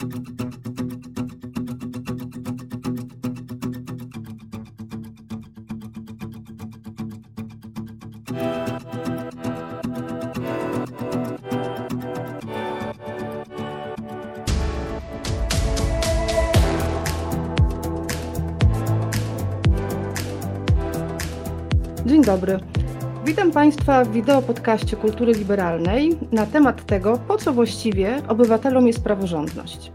Dzień dobry. Witam Państwa w wideo podcaście Kultury Liberalnej na temat tego, po co właściwie obywatelom jest praworządność.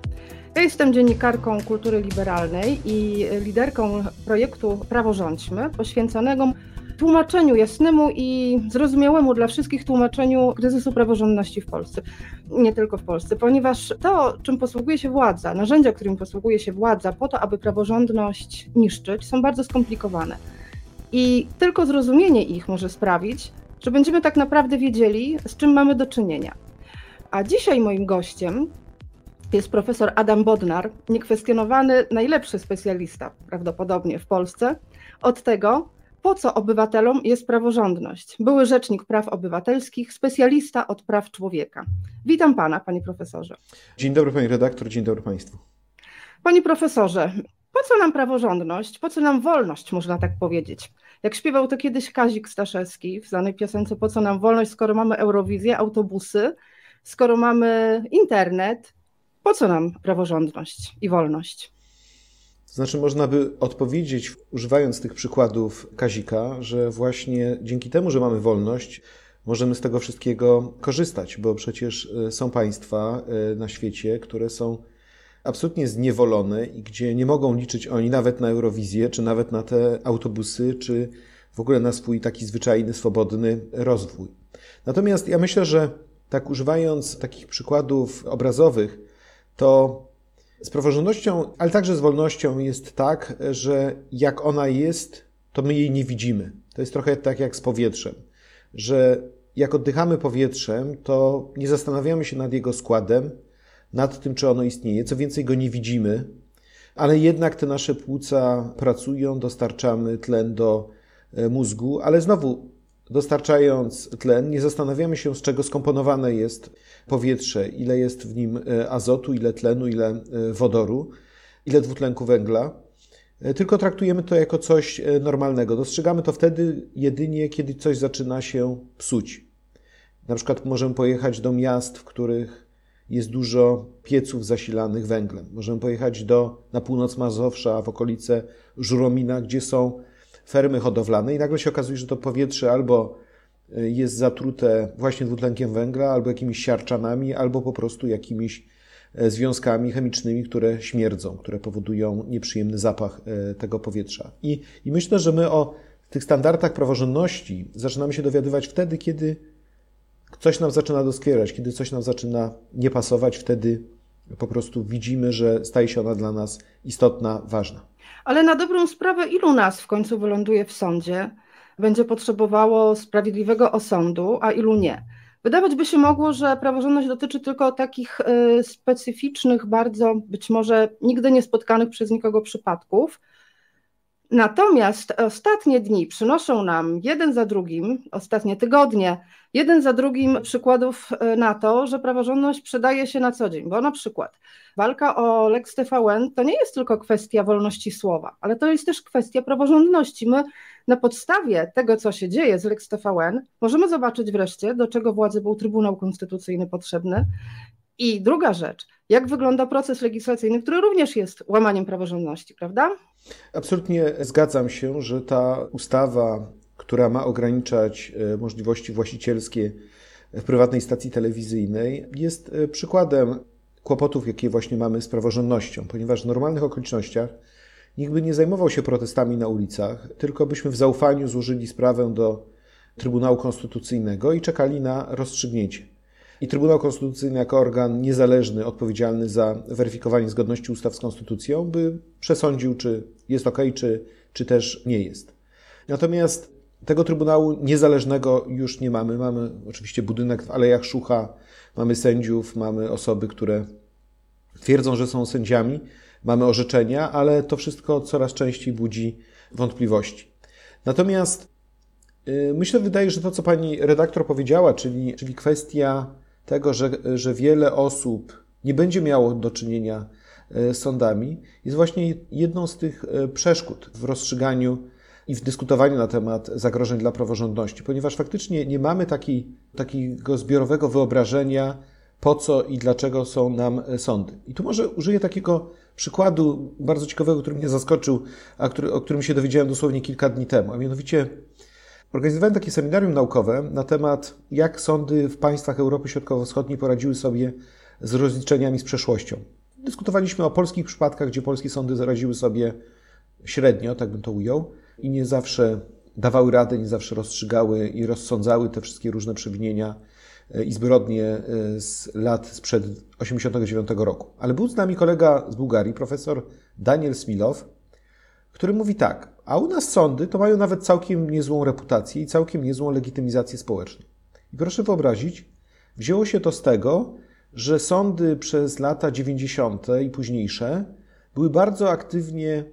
Ja jestem dziennikarką Kultury Liberalnej i liderką projektu Praworządźmy, poświęconego tłumaczeniu jasnemu i zrozumiałemu dla wszystkich tłumaczeniu kryzysu praworządności w Polsce. Nie tylko w Polsce, ponieważ to, czym posługuje się władza, narzędzia, którym posługuje się władza po to, aby praworządność niszczyć, są bardzo skomplikowane. I tylko zrozumienie ich może sprawić, że będziemy tak naprawdę wiedzieli, z czym mamy do czynienia. A dzisiaj moim gościem jest profesor Adam Bodnar, niekwestionowany najlepszy specjalista prawdopodobnie w Polsce od tego, po co obywatelom jest praworządność. Były rzecznik praw obywatelskich, specjalista od praw człowieka. Witam pana, panie profesorze. Dzień dobry, pani redaktor, dzień dobry państwu. Panie profesorze, po co nam praworządność, po co nam wolność, można tak powiedzieć? Jak śpiewał to kiedyś Kazik Staszewski w znanej piosence Po co nam wolność, skoro mamy Eurowizję, autobusy, skoro mamy internet, po co nam praworządność i wolność? To znaczy, można by odpowiedzieć, używając tych przykładów Kazika, że właśnie dzięki temu, że mamy wolność, możemy z tego wszystkiego korzystać, bo przecież e, są państwa e, na świecie, które są absolutnie zniewolone i gdzie nie mogą liczyć oni nawet na Eurowizję, czy nawet na te autobusy, czy w ogóle na swój taki zwyczajny, swobodny rozwój. Natomiast ja myślę, że tak używając takich przykładów obrazowych, to z praworządnością, ale także z wolnością jest tak, że jak ona jest, to my jej nie widzimy. To jest trochę tak jak z powietrzem, że jak oddychamy powietrzem, to nie zastanawiamy się nad jego składem, nad tym, czy ono istnieje. Co więcej, go nie widzimy, ale jednak te nasze płuca pracują, dostarczamy tlen do e, mózgu, ale znowu dostarczając tlen, nie zastanawiamy się, z czego skomponowane jest powietrze, ile jest w nim e, azotu, ile tlenu, ile e, wodoru, ile dwutlenku węgla, tylko traktujemy to jako coś normalnego. Dostrzegamy to wtedy jedynie, kiedy coś zaczyna się psuć. Na przykład możemy pojechać do miast, w których jest dużo pieców zasilanych węglem. Możemy pojechać do, na północ Mazowsza, w okolice Żuromina, gdzie są fermy hodowlane i nagle się okazuje, że to powietrze albo y, jest zatrute właśnie dwutlenkiem węgla, albo jakimiś siarczanami, albo po prostu jakimiś e, związkami chemicznymi, które śmierdzą, które powodują nieprzyjemny zapach e, tego powietrza. I, i myślę, że my o tych standardach praworządności zaczynamy się dowiadywać wtedy, kiedy coś nam zaczyna doskwierać, kiedy coś nam zaczyna nie pasować, wtedy po prostu widzimy, że staje się ona dla nas istotna, ważna. Ale na dobrą sprawę, ilu nas w końcu wyląduje w sądzie, będzie potrzebowało sprawiedliwego osądu, a ilu nie? Wydawać by się mogło, że praworządność dotyczy tylko takich y, specyficznych, bardzo być może nigdy nie spotkanych przez nikogo przypadków, Natomiast ostatnie dni przynoszą nam jeden za drugim, ostatnie tygodnie, jeden za drugim przykładów e, na to, że praworządność przydaje się na co dzień. Bo na przykład walka o Lex TVN to nie jest tylko kwestia wolności słowa, ale to jest też kwestia praworządności. My na podstawie tego, co się dzieje z Lex TVN, możemy zobaczyć wreszcie, do czego władzy był Trybunał Konstytucyjny potrzebny. I druga rzecz, jak wygląda proces legislacyjny, który również jest łamaniem praworządności, prawda? Absolutnie zgadzam się, że ta ustawa, która ma ograniczać e, możliwości właścicielskie w prywatnej stacji telewizyjnej, jest e, przykładem kłopotów, jakie właśnie mamy z praworządnością, ponieważ w normalnych okolicznościach nikt by nie zajmował się protestami na ulicach, tylko byśmy w zaufaniu złożyli sprawę do Trybunału Konstytucyjnego i czekali na rozstrzygnięcie. I Trybunał Konstytucyjny, jako organ niezależny, odpowiedzialny za weryfikowanie zgodności ustaw z konstytucją, by przesądził, czy jest ok, czy, czy też nie jest. Natomiast tego Trybunału niezależnego już nie mamy. Mamy oczywiście budynek w Alejach Szucha, mamy sędziów, mamy osoby, które twierdzą, że są sędziami, mamy orzeczenia, ale to wszystko coraz częściej budzi wątpliwości. Natomiast yy, myślę, wydaje, że to, co pani redaktor powiedziała, czyli, czyli kwestia tego, że, że wiele osób nie będzie miało do czynienia z sądami, jest właśnie jedną z tych przeszkód w rozstrzyganiu i w dyskutowaniu na temat zagrożeń dla praworządności, ponieważ faktycznie nie mamy taki, takiego zbiorowego wyobrażenia, po co i dlaczego są nam sądy. I tu może użyję takiego przykładu bardzo ciekawego, który mnie zaskoczył, a który, o którym się dowiedziałem dosłownie kilka dni temu. A mianowicie organizowałem takie seminarium naukowe na temat, jak sądy w państwach Europy Środkowo-Wschodniej poradziły sobie z rozliczeniami z przeszłością. Dyskutowaliśmy o polskich przypadkach, gdzie polskie sądy zaradziły sobie średnio, tak bym to ujął, i nie zawsze dawały radę, nie zawsze rozstrzygały i rozsądzały te wszystkie różne przewinienia e, i zbrodnie e, z lat sprzed 1989 roku. Ale był z nami kolega z Bułgarii, profesor Daniel Smilow, który mówi tak, a u nas sądy to mają nawet całkiem niezłą reputację i całkiem niezłą legitymizację społeczną. I proszę wyobrazić, wzięło się to z tego, że sądy przez lata 90. i późniejsze były bardzo aktywnie,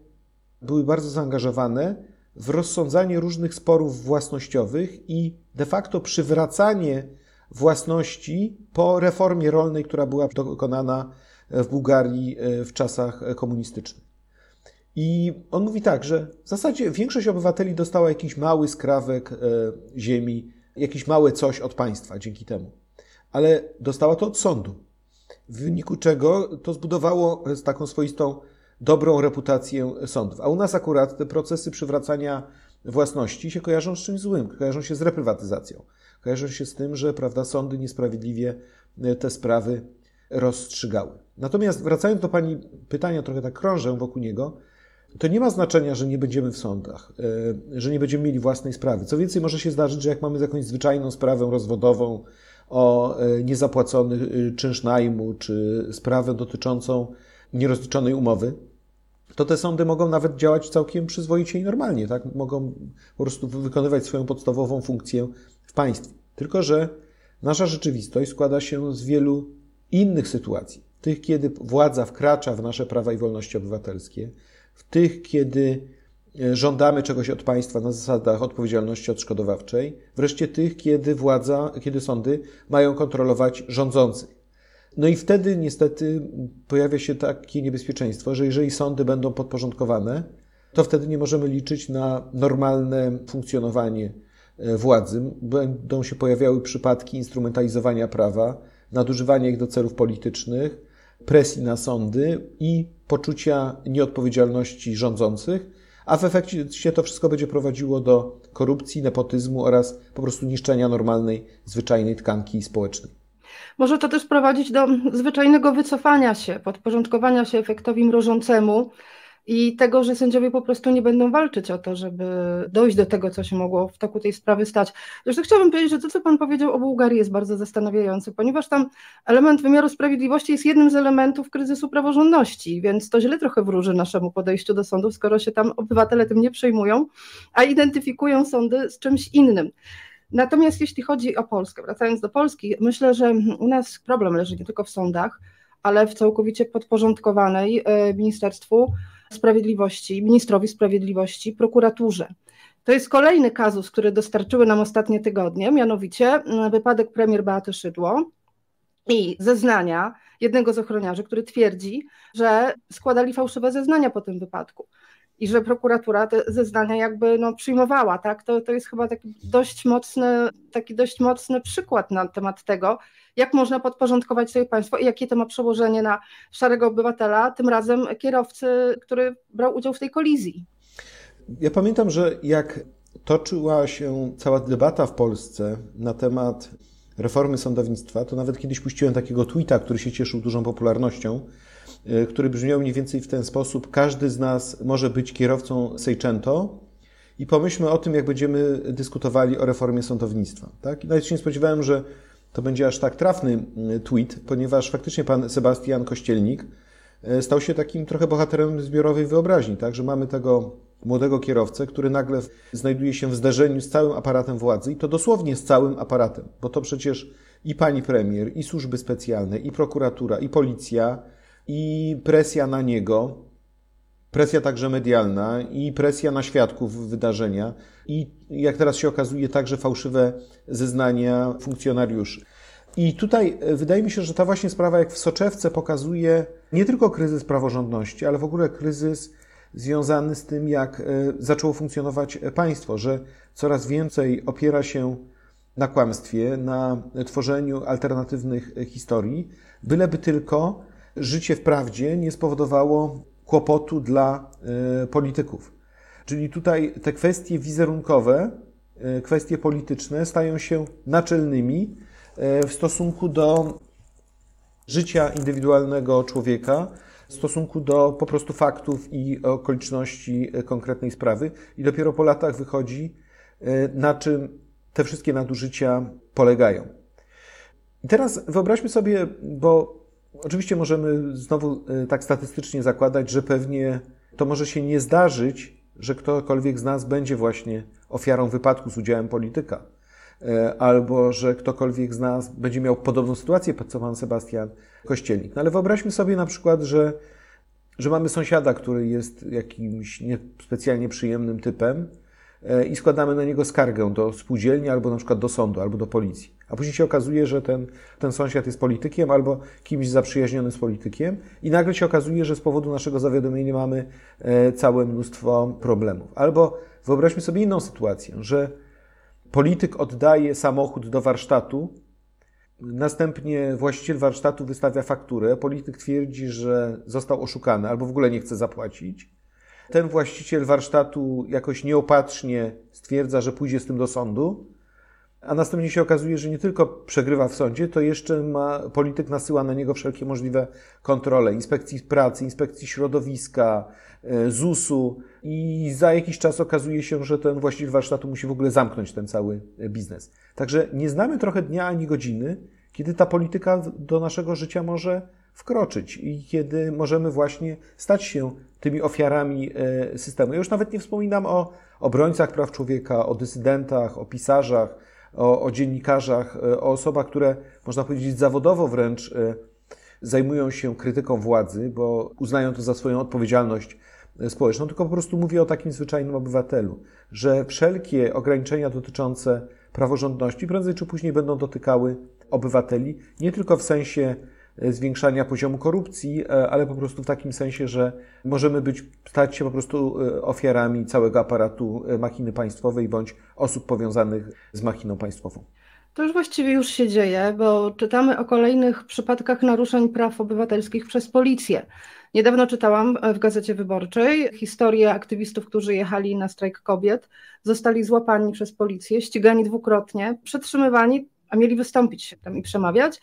były bardzo zaangażowane w rozsądzanie różnych sporów własnościowych i de facto przywracanie własności po reformie rolnej, która była dokonana w Bułgarii e, w czasach komunistycznych. I on mówi tak, że w zasadzie większość obywateli dostała jakiś mały skrawek e, ziemi, jakieś małe coś od państwa dzięki temu. Ale dostała to od sądu. W wyniku czego to zbudowało taką swoistą dobrą reputację sądów. A u nas akurat te procesy przywracania własności się kojarzą z czymś złym, kojarzą się z reprywatyzacją, kojarzą się z tym, że prawda, sądy niesprawiedliwie e, te sprawy rozstrzygały. Natomiast wracając do Pani pytania, trochę tak krążę wokół niego, to nie ma znaczenia, że nie będziemy w sądach, e, że nie będziemy mieli własnej sprawy. Co więcej, może się zdarzyć, że jak mamy jakąś zwyczajną sprawę rozwodową o e, niezapłacony czynsz najmu, czy sprawę dotyczącą nierozliczonej umowy, to te sądy mogą nawet działać całkiem przyzwoicie i normalnie, tak? Mogą po prostu wykonywać swoją podstawową funkcję w państwie. Tylko, że nasza rzeczywistość składa się z wielu innych sytuacji. Tych, kiedy władza wkracza w nasze prawa i wolności obywatelskie, w tych, kiedy e, żądamy czegoś od państwa na zasadach odpowiedzialności odszkodowawczej, wreszcie tych, kiedy władza, kiedy sądy mają kontrolować rządzących. No i wtedy niestety pojawia się takie niebezpieczeństwo, że jeżeli sądy będą podporządkowane, to wtedy nie możemy liczyć na normalne funkcjonowanie e, władzy. Będą się pojawiały przypadki instrumentalizowania prawa, nadużywania ich do celów politycznych, presji na sądy i poczucia nieodpowiedzialności rządzących, a w efekcie to wszystko będzie prowadziło do korupcji, nepotyzmu oraz po prostu niszczenia normalnej, zwyczajnej tkanki społecznej. Może to też prowadzić do zwyczajnego wycofania się, podporządkowania się efektowi mrożącemu i tego, że sędziowie po prostu nie będą walczyć o to, żeby dojść do tego, co się mogło w toku tej sprawy stać. Zresztą chciałabym powiedzieć, że to, co Pan powiedział o Bułgarii jest bardzo zastanawiające, ponieważ tam element wymiaru sprawiedliwości jest jednym z elementów kryzysu praworządności, więc to źle trochę wróży naszemu podejściu do sądów, skoro się tam obywatele tym nie przejmują, a identyfikują sądy z czymś innym. Natomiast jeśli chodzi o Polskę, wracając do Polski, myślę, że u nas problem leży nie tylko w sądach, ale w całkowicie podporządkowanej e, Ministerstwu Sprawiedliwości, ministrowi sprawiedliwości, prokuraturze. To jest kolejny kazus, który dostarczyły nam ostatnie tygodnie, mianowicie wypadek premier Beaty Szydło i zeznania jednego z ochroniarzy, który twierdzi, że składali fałszywe zeznania po tym wypadku i że prokuratura te zeznania jakby no, przyjmowała, tak? To, to jest chyba taki dość mocny, taki dość mocny przykład na temat tego, jak można podporządkować sobie państwo i jakie to ma przełożenie na szarego obywatela, tym razem kierowcy, który brał udział w tej kolizji. Ja pamiętam, że jak toczyła się cała debata w Polsce na temat reformy sądownictwa, to nawet kiedyś puściłem takiego tweeta, który się cieszył dużą popularnością, który brzmiał mniej więcej w ten sposób: Każdy z nas może być kierowcą Seicento i pomyślmy o tym, jak będziemy dyskutowali o reformie sądownictwa. Tak? I nawet się nie spodziewałem, że to będzie aż tak trafny e, tweet, ponieważ faktycznie pan Sebastian Kościelnik e, stał się takim trochę bohaterem zbiorowej wyobraźni, tak? że mamy tego młodego kierowcę, który nagle znajduje się w zderzeniu z całym aparatem władzy i to dosłownie z całym aparatem, bo to przecież i pani premier, i służby specjalne, i prokuratura, i policja, i presja na niego, presja także medialna i presja na świadków wydarzenia i jak teraz się okazuje także fałszywe zeznania funkcjonariuszy. I tutaj e, wydaje mi się, że ta właśnie sprawa, jak w soczewce, pokazuje nie tylko kryzys praworządności, ale w ogóle kryzys związany z tym, jak e, zaczęło funkcjonować państwo, że coraz więcej opiera się na kłamstwie, na tworzeniu alternatywnych historii, byleby tylko życie w prawdzie nie spowodowało kłopotu dla e, polityków. Czyli tutaj te kwestie wizerunkowe, kwestie polityczne stają się naczelnymi E, w stosunku do życia indywidualnego człowieka, w stosunku do po prostu faktów i okoliczności e, konkretnej sprawy. I dopiero po latach wychodzi, e, na czym te wszystkie nadużycia polegają. I teraz wyobraźmy sobie, bo oczywiście możemy znowu tak statystycznie zakładać, że pewnie to może się nie zdarzyć, że ktokolwiek z nas będzie właśnie ofiarą wypadku z udziałem polityka. E, albo że ktokolwiek z nas będzie miał podobną sytuację, co pan Sebastian Kościelnik. No ale wyobraźmy sobie na przykład, że, że mamy sąsiada, który jest jakimś niespecjalnie przyjemnym typem i składamy na niego skargę do spółdzielni albo na przykład do sądu, albo do policji. A później się okazuje, że ten, ten sąsiad jest politykiem albo kimś zaprzyjaźnionym z politykiem i nagle się okazuje, że z powodu naszego zawiadomienia mamy e, całe mnóstwo problemów. Albo wyobraźmy sobie inną sytuację, że polityk oddaje samochód do warsztatu, następnie właściciel warsztatu wystawia fakturę, polityk twierdzi, że został oszukany albo w ogóle nie chce zapłacić. Ten właściciel warsztatu jakoś nieopatrznie stwierdza, że pójdzie z tym do sądu, a następnie się okazuje, że nie tylko przegrywa w sądzie, to jeszcze ma, polityk nasyła na niego wszelkie możliwe kontrole inspekcji pracy, inspekcji środowiska, e, ZUS-u i za jakiś czas okazuje się, że ten właściciel warsztatu musi w ogóle zamknąć ten cały e, biznes. Także nie znamy trochę dnia ani godziny, kiedy ta polityka do naszego życia może wkroczyć i kiedy możemy właśnie stać się tymi ofiarami e, systemu. Ja już nawet nie wspominam o obrońcach praw człowieka, o dysydentach, o pisarzach, o, o dziennikarzach, e, o osobach, które można powiedzieć zawodowo wręcz e, zajmują się krytyką władzy, bo uznają to za swoją odpowiedzialność społeczną, tylko po prostu mówię o takim zwyczajnym obywatelu, że wszelkie ograniczenia dotyczące praworządności prędzej czy później będą dotykały obywateli, nie tylko w sensie zwiększania poziomu korupcji, e, ale po prostu w takim sensie, że możemy być, stać się po prostu e, ofiarami całego aparatu machiny państwowej bądź osób powiązanych z machiną państwową. To już właściwie już się dzieje, bo czytamy o kolejnych przypadkach naruszeń praw obywatelskich przez policję. Niedawno czytałam w Gazecie Wyborczej historię aktywistów, którzy jechali na strajk kobiet, zostali złapani przez policję, ścigani dwukrotnie, przetrzymywani, a mieli wystąpić się tam i przemawiać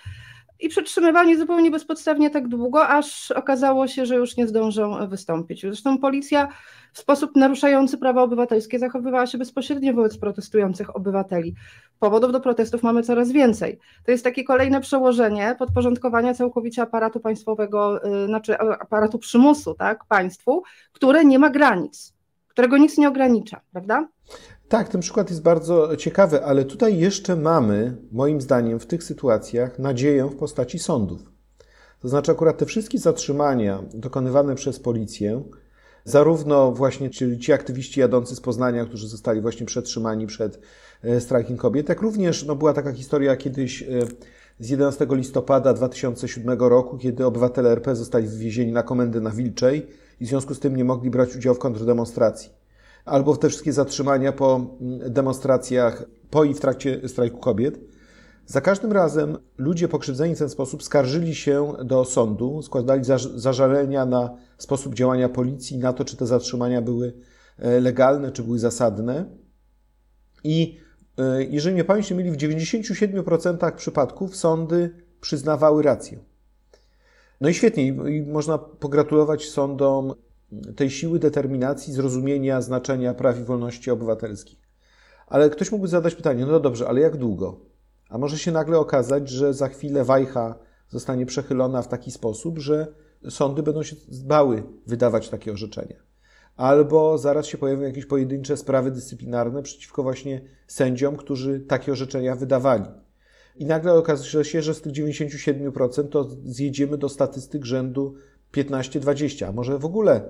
i przetrzymywali zupełnie bezpodstawnie tak długo, aż okazało się, że już nie zdążą wystąpić. Zresztą policja w sposób naruszający prawa obywatelskie zachowywała się bezpośrednio wobec protestujących obywateli. Powodów do protestów mamy coraz więcej. To jest takie kolejne przełożenie podporządkowania całkowicie aparatu państwowego, y, znaczy aparatu przymusu tak, państwu, które nie ma granic, którego nic nie ogranicza, prawda? Tak, ten przykład jest bardzo ciekawy, ale tutaj jeszcze mamy, moim zdaniem, w tych sytuacjach nadzieję w postaci sądów. To znaczy, akurat te wszystkie zatrzymania dokonywane przez policję, zarówno właśnie czyli ci aktywiści jadący z Poznania, którzy zostali właśnie przetrzymani przed e, strajkiem kobiet, jak również no, była taka historia kiedyś e, z 11 listopada 2007 roku, kiedy obywatele RP zostali wywiezieni na komendę na Wilczej i w związku z tym nie mogli brać udziału w kontrdemonstracji albo te wszystkie zatrzymania po mm, demonstracjach po i w trakcie strajku kobiet. Za każdym razem ludzie pokrzywdzeni w ten sposób skarżyli się do sądu, składali zażalenia na sposób działania policji, na to, czy te zatrzymania były e, legalne, czy były zasadne. I e, jeżeli mnie pamięć nie myli, w 97% przypadków sądy przyznawały rację. No i świetnie, i można pogratulować sądom tej siły determinacji, zrozumienia znaczenia praw i wolności obywatelskich. Ale ktoś mógłby zadać pytanie, no dobrze, ale jak długo? A może się nagle okazać, że za chwilę wajcha zostanie przechylona w taki sposób, że sądy będą się zbały wydawać takie orzeczenia. Albo zaraz się pojawią jakieś pojedyncze sprawy dyscyplinarne przeciwko właśnie sędziom, którzy takie orzeczenia wydawali. I nagle okaże się, że z tych 97% to zjedziemy do statystyk rzędu 15-20, a może w ogóle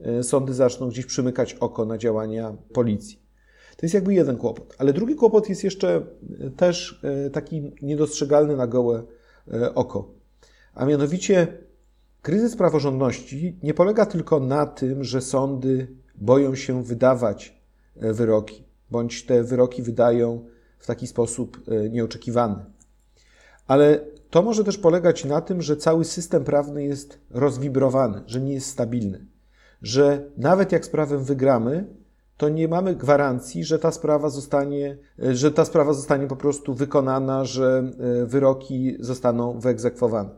e, sądy zaczną gdzieś przymykać oko na działania policji. To jest jakby jeden kłopot. Ale drugi kłopot jest jeszcze też taki niedostrzegalny na gołe oko. A mianowicie kryzys praworządności nie polega tylko na tym, że sądy boją się wydawać wyroki, bądź te wyroki wydają w taki sposób nieoczekiwany. Ale to może też polegać na tym, że cały system prawny jest rozwibrowany, że nie jest stabilny, że nawet jak sprawę wygramy, to nie mamy gwarancji, że ta sprawa zostanie, że ta sprawa zostanie po prostu wykonana, że e, wyroki zostaną wyegzekwowane.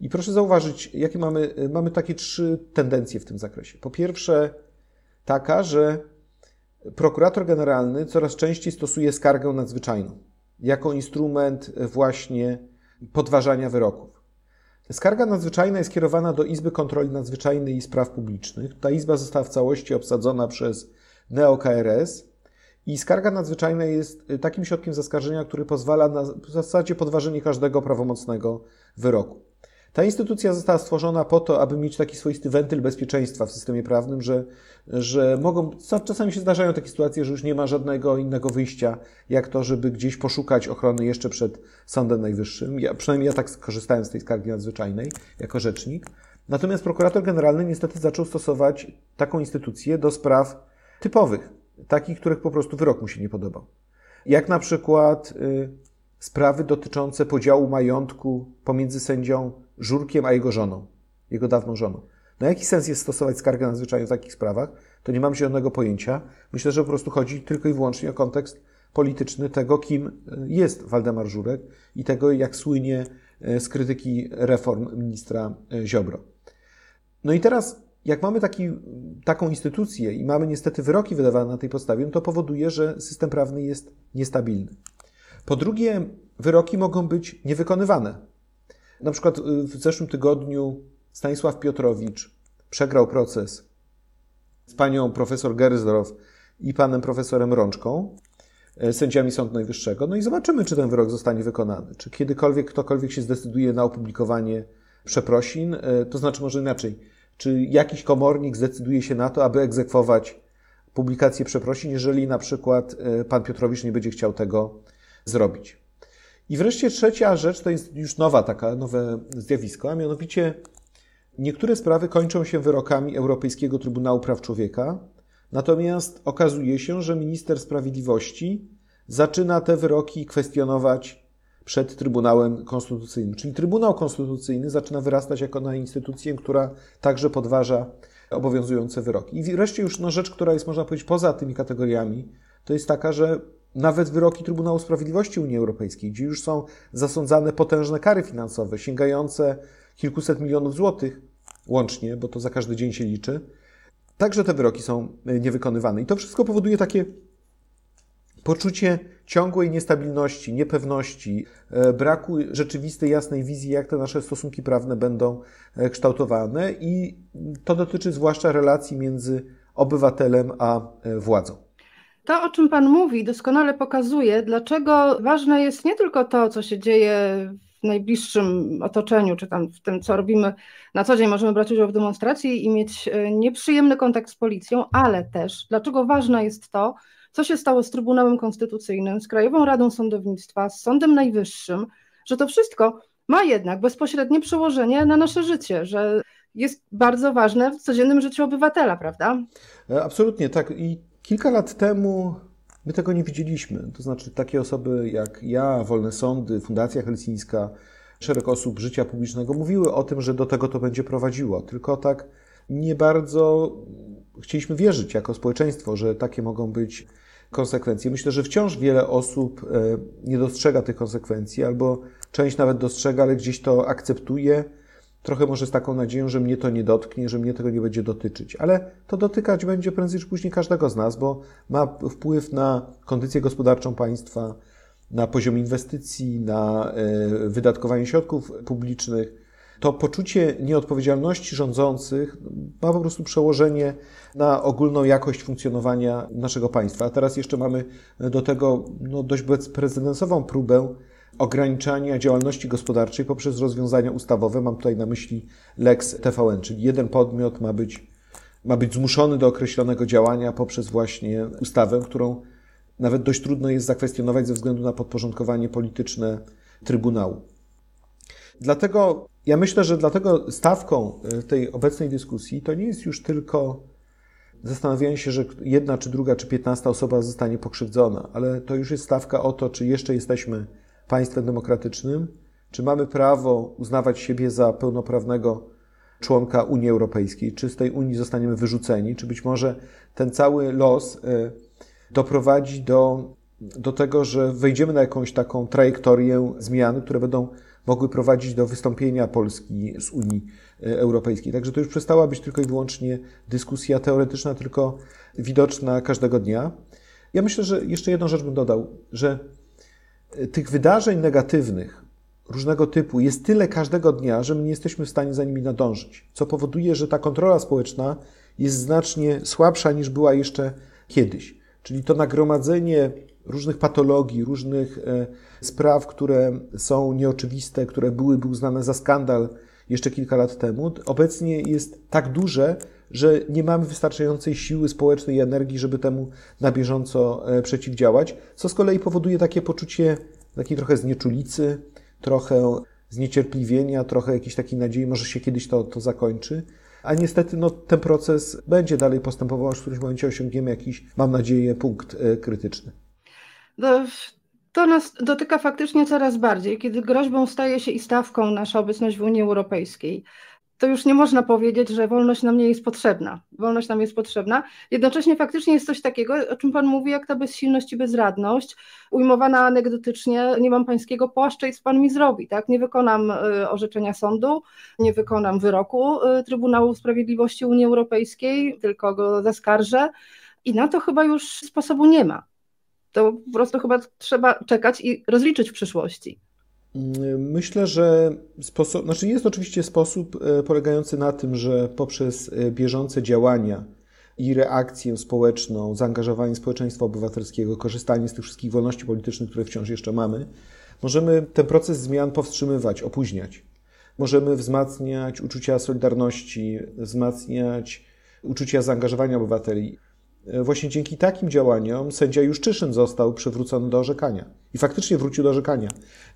I proszę zauważyć, jakie mamy, mamy takie trzy tendencje w tym zakresie. Po pierwsze, taka, że prokurator generalny coraz częściej stosuje skargę nadzwyczajną jako instrument właśnie podważania wyroków. Skarga nadzwyczajna jest kierowana do Izby Kontroli Nadzwyczajnej i Spraw Publicznych. Ta izba została w całości obsadzona przez NeoKRS i skarga nadzwyczajna jest takim środkiem zaskarżenia, który pozwala na w zasadzie podważenie każdego prawomocnego wyroku. Ta instytucja została stworzona po to, aby mieć taki swoisty wentyl bezpieczeństwa w systemie prawnym, że, że mogą, czasami się zdarzają takie sytuacje, że już nie ma żadnego innego wyjścia, jak to, żeby gdzieś poszukać ochrony jeszcze przed Sądem Najwyższym. Ja, przynajmniej ja tak skorzystałem z tej skargi nadzwyczajnej jako rzecznik. Natomiast prokurator generalny niestety zaczął stosować taką instytucję do spraw typowych, takich, których po prostu wyrok mu się nie podobał. Jak na przykład y, sprawy dotyczące podziału majątku pomiędzy sędzią Żurkiem, a jego żoną, jego dawną żoną. No jaki sens jest stosować skargę nadzwyczajną w takich sprawach? To nie mam zielonego pojęcia. Myślę, że po prostu chodzi tylko i wyłącznie o kontekst polityczny tego, kim e, jest Waldemar Żurek i tego, jak słynie e, z krytyki reform ministra e, Ziobro. No i teraz, jak mamy taki, taką instytucję i mamy niestety wyroki wydawane na tej podstawie, no to powoduje, że system prawny jest niestabilny. Po drugie, wyroki mogą być niewykonywane. Na przykład y, w zeszłym tygodniu Stanisław Piotrowicz przegrał proces z panią profesor Gersdorf i panem profesorem Rączką, e, sędziami Sądu Najwyższego. No i zobaczymy, czy ten wyrok zostanie wykonany. Czy kiedykolwiek ktokolwiek się zdecyduje na opublikowanie przeprosin, e, to znaczy może inaczej, czy jakiś komornik zdecyduje się na to, aby egzekwować publikację przeprosin, jeżeli na przykład pan Piotrowicz nie będzie chciał tego zrobić. I wreszcie trzecia rzecz to jest już nowa taka, nowe zjawisko, a mianowicie niektóre sprawy kończą się wyrokami Europejskiego Trybunału Praw Człowieka, natomiast okazuje się, że minister sprawiedliwości zaczyna te wyroki kwestionować przed Trybunałem Konstytucyjnym. Czyli Trybunał Konstytucyjny zaczyna wyrastać jako na instytucję, która także podważa obowiązujące wyroki. I wreszcie już no, rzecz, która jest, można powiedzieć, poza tymi kategoriami, to jest taka, że nawet wyroki Trybunału Sprawiedliwości Unii Europejskiej, gdzie już są zasądzane potężne kary finansowe, sięgające kilkuset milionów złotych łącznie, bo to za każdy dzień się liczy, także te wyroki są e, niewykonywane. I to wszystko powoduje takie poczucie ciągłej niestabilności, niepewności, e, braku rzeczywistej, jasnej wizji, jak te nasze stosunki prawne będą e, kształtowane, i to dotyczy zwłaszcza relacji między obywatelem a władzą. To, o czym Pan mówi, doskonale pokazuje, dlaczego ważne jest nie tylko to, co się dzieje w najbliższym otoczeniu, czy tam w tym, co robimy na co dzień, możemy brać udział w demonstracji i mieć e, nieprzyjemny kontakt z policją, ale też dlaczego ważne jest to, co się stało z Trybunałem Konstytucyjnym, z Krajową Radą Sądownictwa, z Sądem Najwyższym, że to wszystko ma jednak bezpośrednie przełożenie na nasze życie, że jest bardzo ważne w codziennym życiu obywatela, prawda? E, absolutnie tak. I Kilka lat temu my tego nie widzieliśmy. To znaczy, takie osoby jak ja, Wolne Sądy, Fundacja Helsińska, szereg osób życia publicznego mówiły o tym, że do tego to będzie prowadziło. Tylko tak nie bardzo chcieliśmy wierzyć jako społeczeństwo, że takie mogą być konsekwencje. Myślę, że wciąż wiele osób e, nie dostrzega tych konsekwencji, albo część nawet dostrzega, ale gdzieś to akceptuje Trochę może z taką nadzieją, że mnie to nie dotknie, że mnie tego nie będzie dotyczyć, ale to dotykać będzie prędzej czy później każdego z nas, bo ma wpływ na kondycję gospodarczą państwa, na poziom inwestycji, na e, wydatkowanie środków publicznych. To poczucie nieodpowiedzialności rządzących ma po prostu przełożenie na ogólną jakość funkcjonowania naszego państwa. A teraz jeszcze mamy do tego no, dość bezprecedensową próbę ograniczania działalności gospodarczej poprzez rozwiązania ustawowe. Mam tutaj na myśli Lex TVN, czyli jeden podmiot ma być ma być zmuszony do określonego działania poprzez właśnie ustawę, którą nawet dość trudno jest zakwestionować ze względu na podporządkowanie polityczne Trybunału. Dlatego ja myślę, że dlatego stawką e, tej obecnej dyskusji to nie jest już tylko zastanawianie się, że jedna, czy druga, czy piętnasta osoba zostanie pokrzywdzona, ale to już jest stawka o to, czy jeszcze jesteśmy państwem demokratycznym, czy mamy prawo uznawać siebie za pełnoprawnego członka Unii Europejskiej, czy z tej Unii zostaniemy wyrzuceni, czy być może ten cały los e, doprowadzi do, do tego, że wejdziemy na jakąś taką trajektorię zmian, które będą mogły prowadzić do wystąpienia Polski z Unii e, Europejskiej. Także to już przestała być tylko i wyłącznie dyskusja teoretyczna, tylko widoczna każdego dnia. Ja myślę, że jeszcze jedną rzecz bym dodał, że tych wydarzeń negatywnych różnego typu jest tyle każdego dnia, że my nie jesteśmy w stanie za nimi nadążyć, co powoduje, że ta kontrola społeczna jest znacznie słabsza niż była jeszcze kiedyś. Czyli to nagromadzenie różnych patologii, różnych e, spraw, które są nieoczywiste, które byłyby uznane za skandal jeszcze kilka lat temu, obecnie jest tak duże, że nie mamy wystarczającej siły społecznej i energii, żeby temu na bieżąco e, przeciwdziałać, co z kolei powoduje takie poczucie takiej trochę znieczulicy, trochę zniecierpliwienia, trochę jakiejś takiej nadziei, może się kiedyś to, to zakończy. A niestety no, ten proces będzie dalej postępował, aż w którymś momencie osiągniemy jakiś, mam nadzieję, punkt e, krytyczny. To, to nas dotyka faktycznie coraz bardziej, kiedy groźbą staje się i stawką nasza obecność w Unii Europejskiej to już nie można powiedzieć, że wolność nam nie jest potrzebna. Wolność nam jest potrzebna. Jednocześnie faktycznie jest coś takiego, o czym Pan mówi, jak ta bezsilność i bezradność, ujmowana anegdotycznie, nie mam pańskiego płaszcza i co Pan mi zrobi, tak? Nie wykonam y, orzeczenia sądu, nie wykonam wyroku y, Trybunału Sprawiedliwości Unii Europejskiej, tylko go zaskarżę i na to chyba już sposobu nie ma. To po prostu chyba trzeba czekać i rozliczyć w przyszłości. Myślę, że sposób, znaczy jest oczywiście sposób e, polegający na tym, że poprzez e, bieżące działania i reakcję społeczną, zaangażowanie społeczeństwa obywatelskiego, korzystanie z tych wszystkich wolności politycznych, które wciąż jeszcze mamy, możemy ten proces zmian powstrzymywać, opóźniać. Możemy wzmacniać uczucia solidarności, wzmacniać uczucia zaangażowania obywateli. E, właśnie dzięki takim działaniom sędzia Juszczyszyn został przywrócony do orzekania. I faktycznie wrócił do orzekania,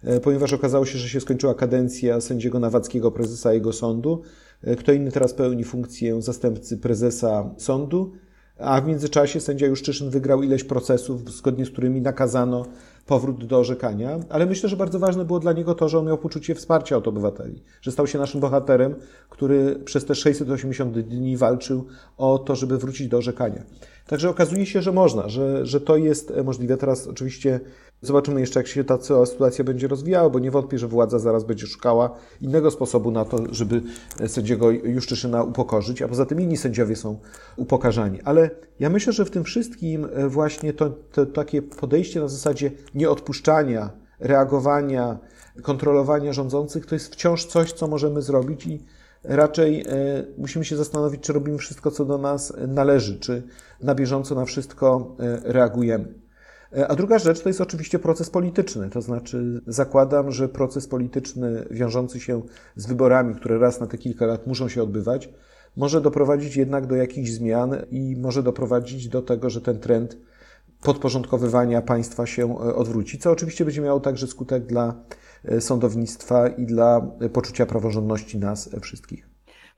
e, ponieważ okazało się, że się skończyła kadencja sędziego Nawackiego, prezesa jego sądu. E, kto inny teraz pełni funkcję zastępcy prezesa sądu, a w międzyczasie sędzia Juszczyszyn wygrał ileś procesów, zgodnie z którymi nakazano powrót do orzekania, ale myślę, że bardzo ważne było dla niego to, że on miał poczucie wsparcia od obywateli, że stał się naszym bohaterem, który przez te 680 dni walczył o to, żeby wrócić do orzekania. Także okazuje się, że można, że, że to jest możliwe. Teraz oczywiście zobaczymy jeszcze, jak się ta cała sytuacja będzie rozwijała, bo nie wątpię, że władza zaraz będzie szukała innego sposobu na to, żeby sędziego Juszczyszyna upokorzyć, a poza tym inni sędziowie są upokarzani. Ale ja myślę, że w tym wszystkim właśnie to, to takie podejście na zasadzie nieodpuszczania, reagowania, kontrolowania rządzących, to jest wciąż coś, co możemy zrobić i raczej e, musimy się zastanowić, czy robimy wszystko, co do nas należy, czy na bieżąco na wszystko e, reagujemy. E, a druga rzecz to jest oczywiście proces polityczny, to znaczy zakładam, że proces polityczny wiążący się z wyborami, które raz na te kilka lat muszą się odbywać, może doprowadzić jednak do jakichś zmian i może doprowadzić do tego, że ten trend podporządkowywania państwa się odwróci, co oczywiście będzie miało także skutek dla E, sądownictwa i dla poczucia praworządności nas wszystkich.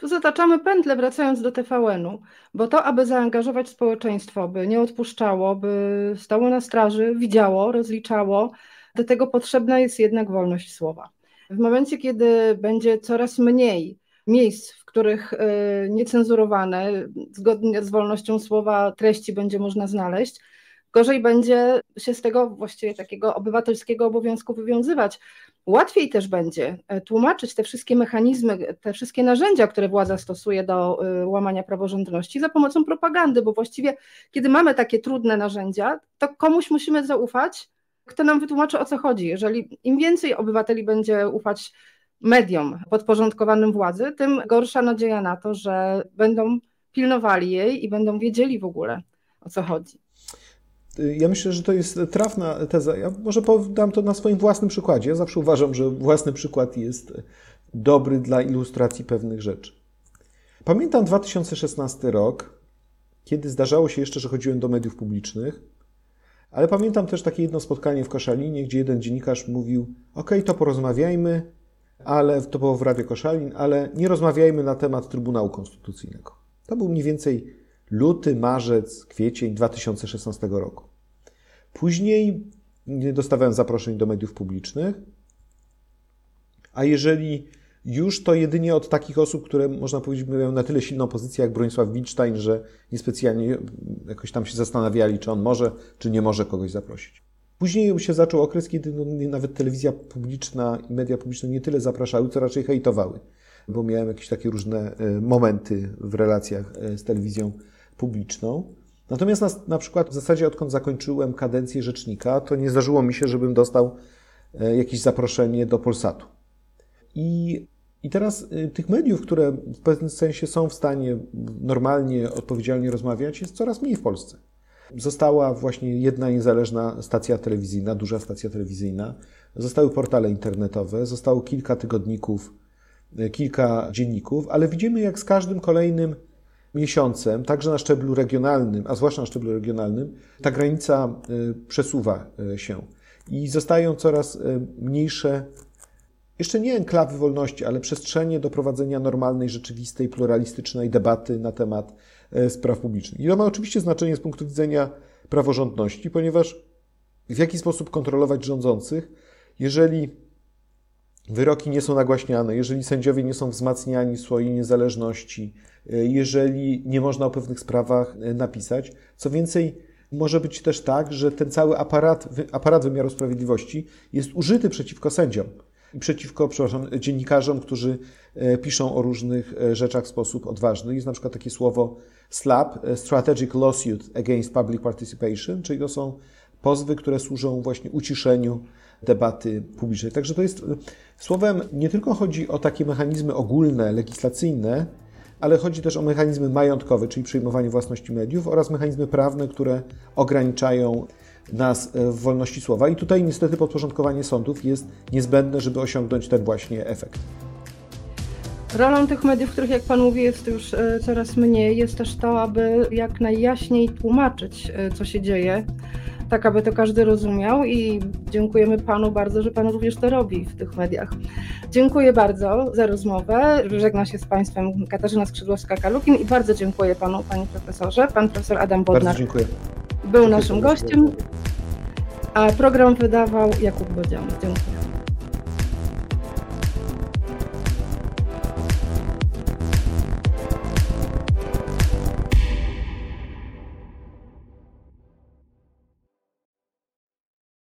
Tu zataczamy pętlę, wracając do TVN-u, bo to, aby zaangażować społeczeństwo, by nie odpuszczało, by stało na straży, widziało, rozliczało, do tego potrzebna jest jednak wolność słowa. W momencie, kiedy będzie coraz mniej miejsc, w których e, niecenzurowane, zgodnie z wolnością słowa, treści będzie można znaleźć, gorzej będzie się z tego właściwie takiego obywatelskiego obowiązku wywiązywać. Łatwiej też będzie e, tłumaczyć te wszystkie mechanizmy, te wszystkie narzędzia, które władza stosuje do e, łamania praworządności za pomocą propagandy, bo właściwie, kiedy mamy takie trudne narzędzia, to komuś musimy zaufać, kto nam wytłumaczy o co chodzi. Jeżeli im więcej obywateli będzie ufać mediom podporządkowanym władzy, tym gorsza nadzieja na to, że będą pilnowali jej i będą wiedzieli w ogóle o co chodzi. Ja myślę, że to jest trafna teza. Ja może podam to na swoim własnym przykładzie. Ja zawsze uważam, że własny przykład jest dobry dla ilustracji pewnych rzeczy. Pamiętam 2016 rok, kiedy zdarzało się jeszcze, że chodziłem do mediów publicznych, ale pamiętam też takie jedno spotkanie w Koszalinie, gdzie jeden dziennikarz mówił: OK, to porozmawiajmy, ale to było w Radio Koszalin, ale nie rozmawiajmy na temat Trybunału Konstytucyjnego. To był mniej więcej luty, marzec, kwiecień 2016 roku. Później nie dostawałem zaproszeń do mediów publicznych, a jeżeli już to jedynie od takich osób, które można powiedzieć mają na tyle silną pozycję jak Bronisław Wilczstein, że niespecjalnie jakoś tam się zastanawiali, czy on może, czy nie może kogoś zaprosić. Później się zaczął okres, kiedy no, nawet telewizja publiczna i media publiczne nie tyle zapraszały, co raczej hejtowały, bo miałem jakieś takie różne e, momenty w relacjach e, z telewizją publiczną. Natomiast na, na przykład w zasadzie odkąd zakończyłem kadencję rzecznika, to nie zdarzyło mi się, żebym dostał e, jakieś zaproszenie do Polsatu. I, I teraz tych mediów, które w pewnym sensie są w stanie normalnie, odpowiedzialnie rozmawiać, jest coraz mniej w Polsce. Została właśnie jedna niezależna stacja telewizyjna, duża stacja telewizyjna. Zostały portale internetowe, zostało kilka tygodników, e, kilka dzienników, ale widzimy, jak z każdym kolejnym miesiącem, także na szczeblu regionalnym, a zwłaszcza na szczeblu regionalnym, ta granica e, przesuwa e, się i zostają coraz mniejsze, jeszcze nie enklawy wolności, ale przestrzenie do prowadzenia normalnej, rzeczywistej, pluralistycznej debaty na temat spraw publicznych. I to ma oczywiście znaczenie z punktu widzenia praworządności, ponieważ w jaki sposób kontrolować rządzących, jeżeli wyroki nie są nagłaśniane, jeżeli sędziowie nie są wzmacniani swojej niezależności, e, jeżeli nie można o pewnych sprawach e, napisać. Co więcej, może być też tak, że ten cały aparat, aparat wymiaru sprawiedliwości jest użyty przeciwko sędziom i przeciwko, dziennikarzom, którzy piszą o różnych rzeczach w sposób odważny. Jest na przykład takie słowo SLAP, e, Strategic Lawsuit Against Public Participation, czyli to są pozwy, które służą właśnie uciszeniu debaty publicznej. Także to jest, e, słowem, nie tylko chodzi o takie mechanizmy ogólne, legislacyjne, ale chodzi też o mechanizmy majątkowe, czyli przyjmowanie własności mediów oraz mechanizmy prawne, które ograniczają nas e, w wolności słowa. I tutaj niestety podporządkowanie sądów jest niezbędne, żeby osiągnąć ten właśnie efekt. Rolą tych mediów, których jak Pan mówi jest już e, coraz mniej, jest też to, aby jak najjaśniej tłumaczyć, co się dzieje, tak aby to każdy rozumiał i dziękujemy Panu bardzo, że Pan również to robi w tych mediach. Dziękuję bardzo za rozmowę. Żegna się z Państwem Katarzyna Skrzydłowska-Kalukin i bardzo dziękuję Panu, Panie Profesorze. Pan Profesor Adam Bodnar bardzo dziękuję. był naszym gościem, a program wydawał Jakub Bodzian. Dziękuję.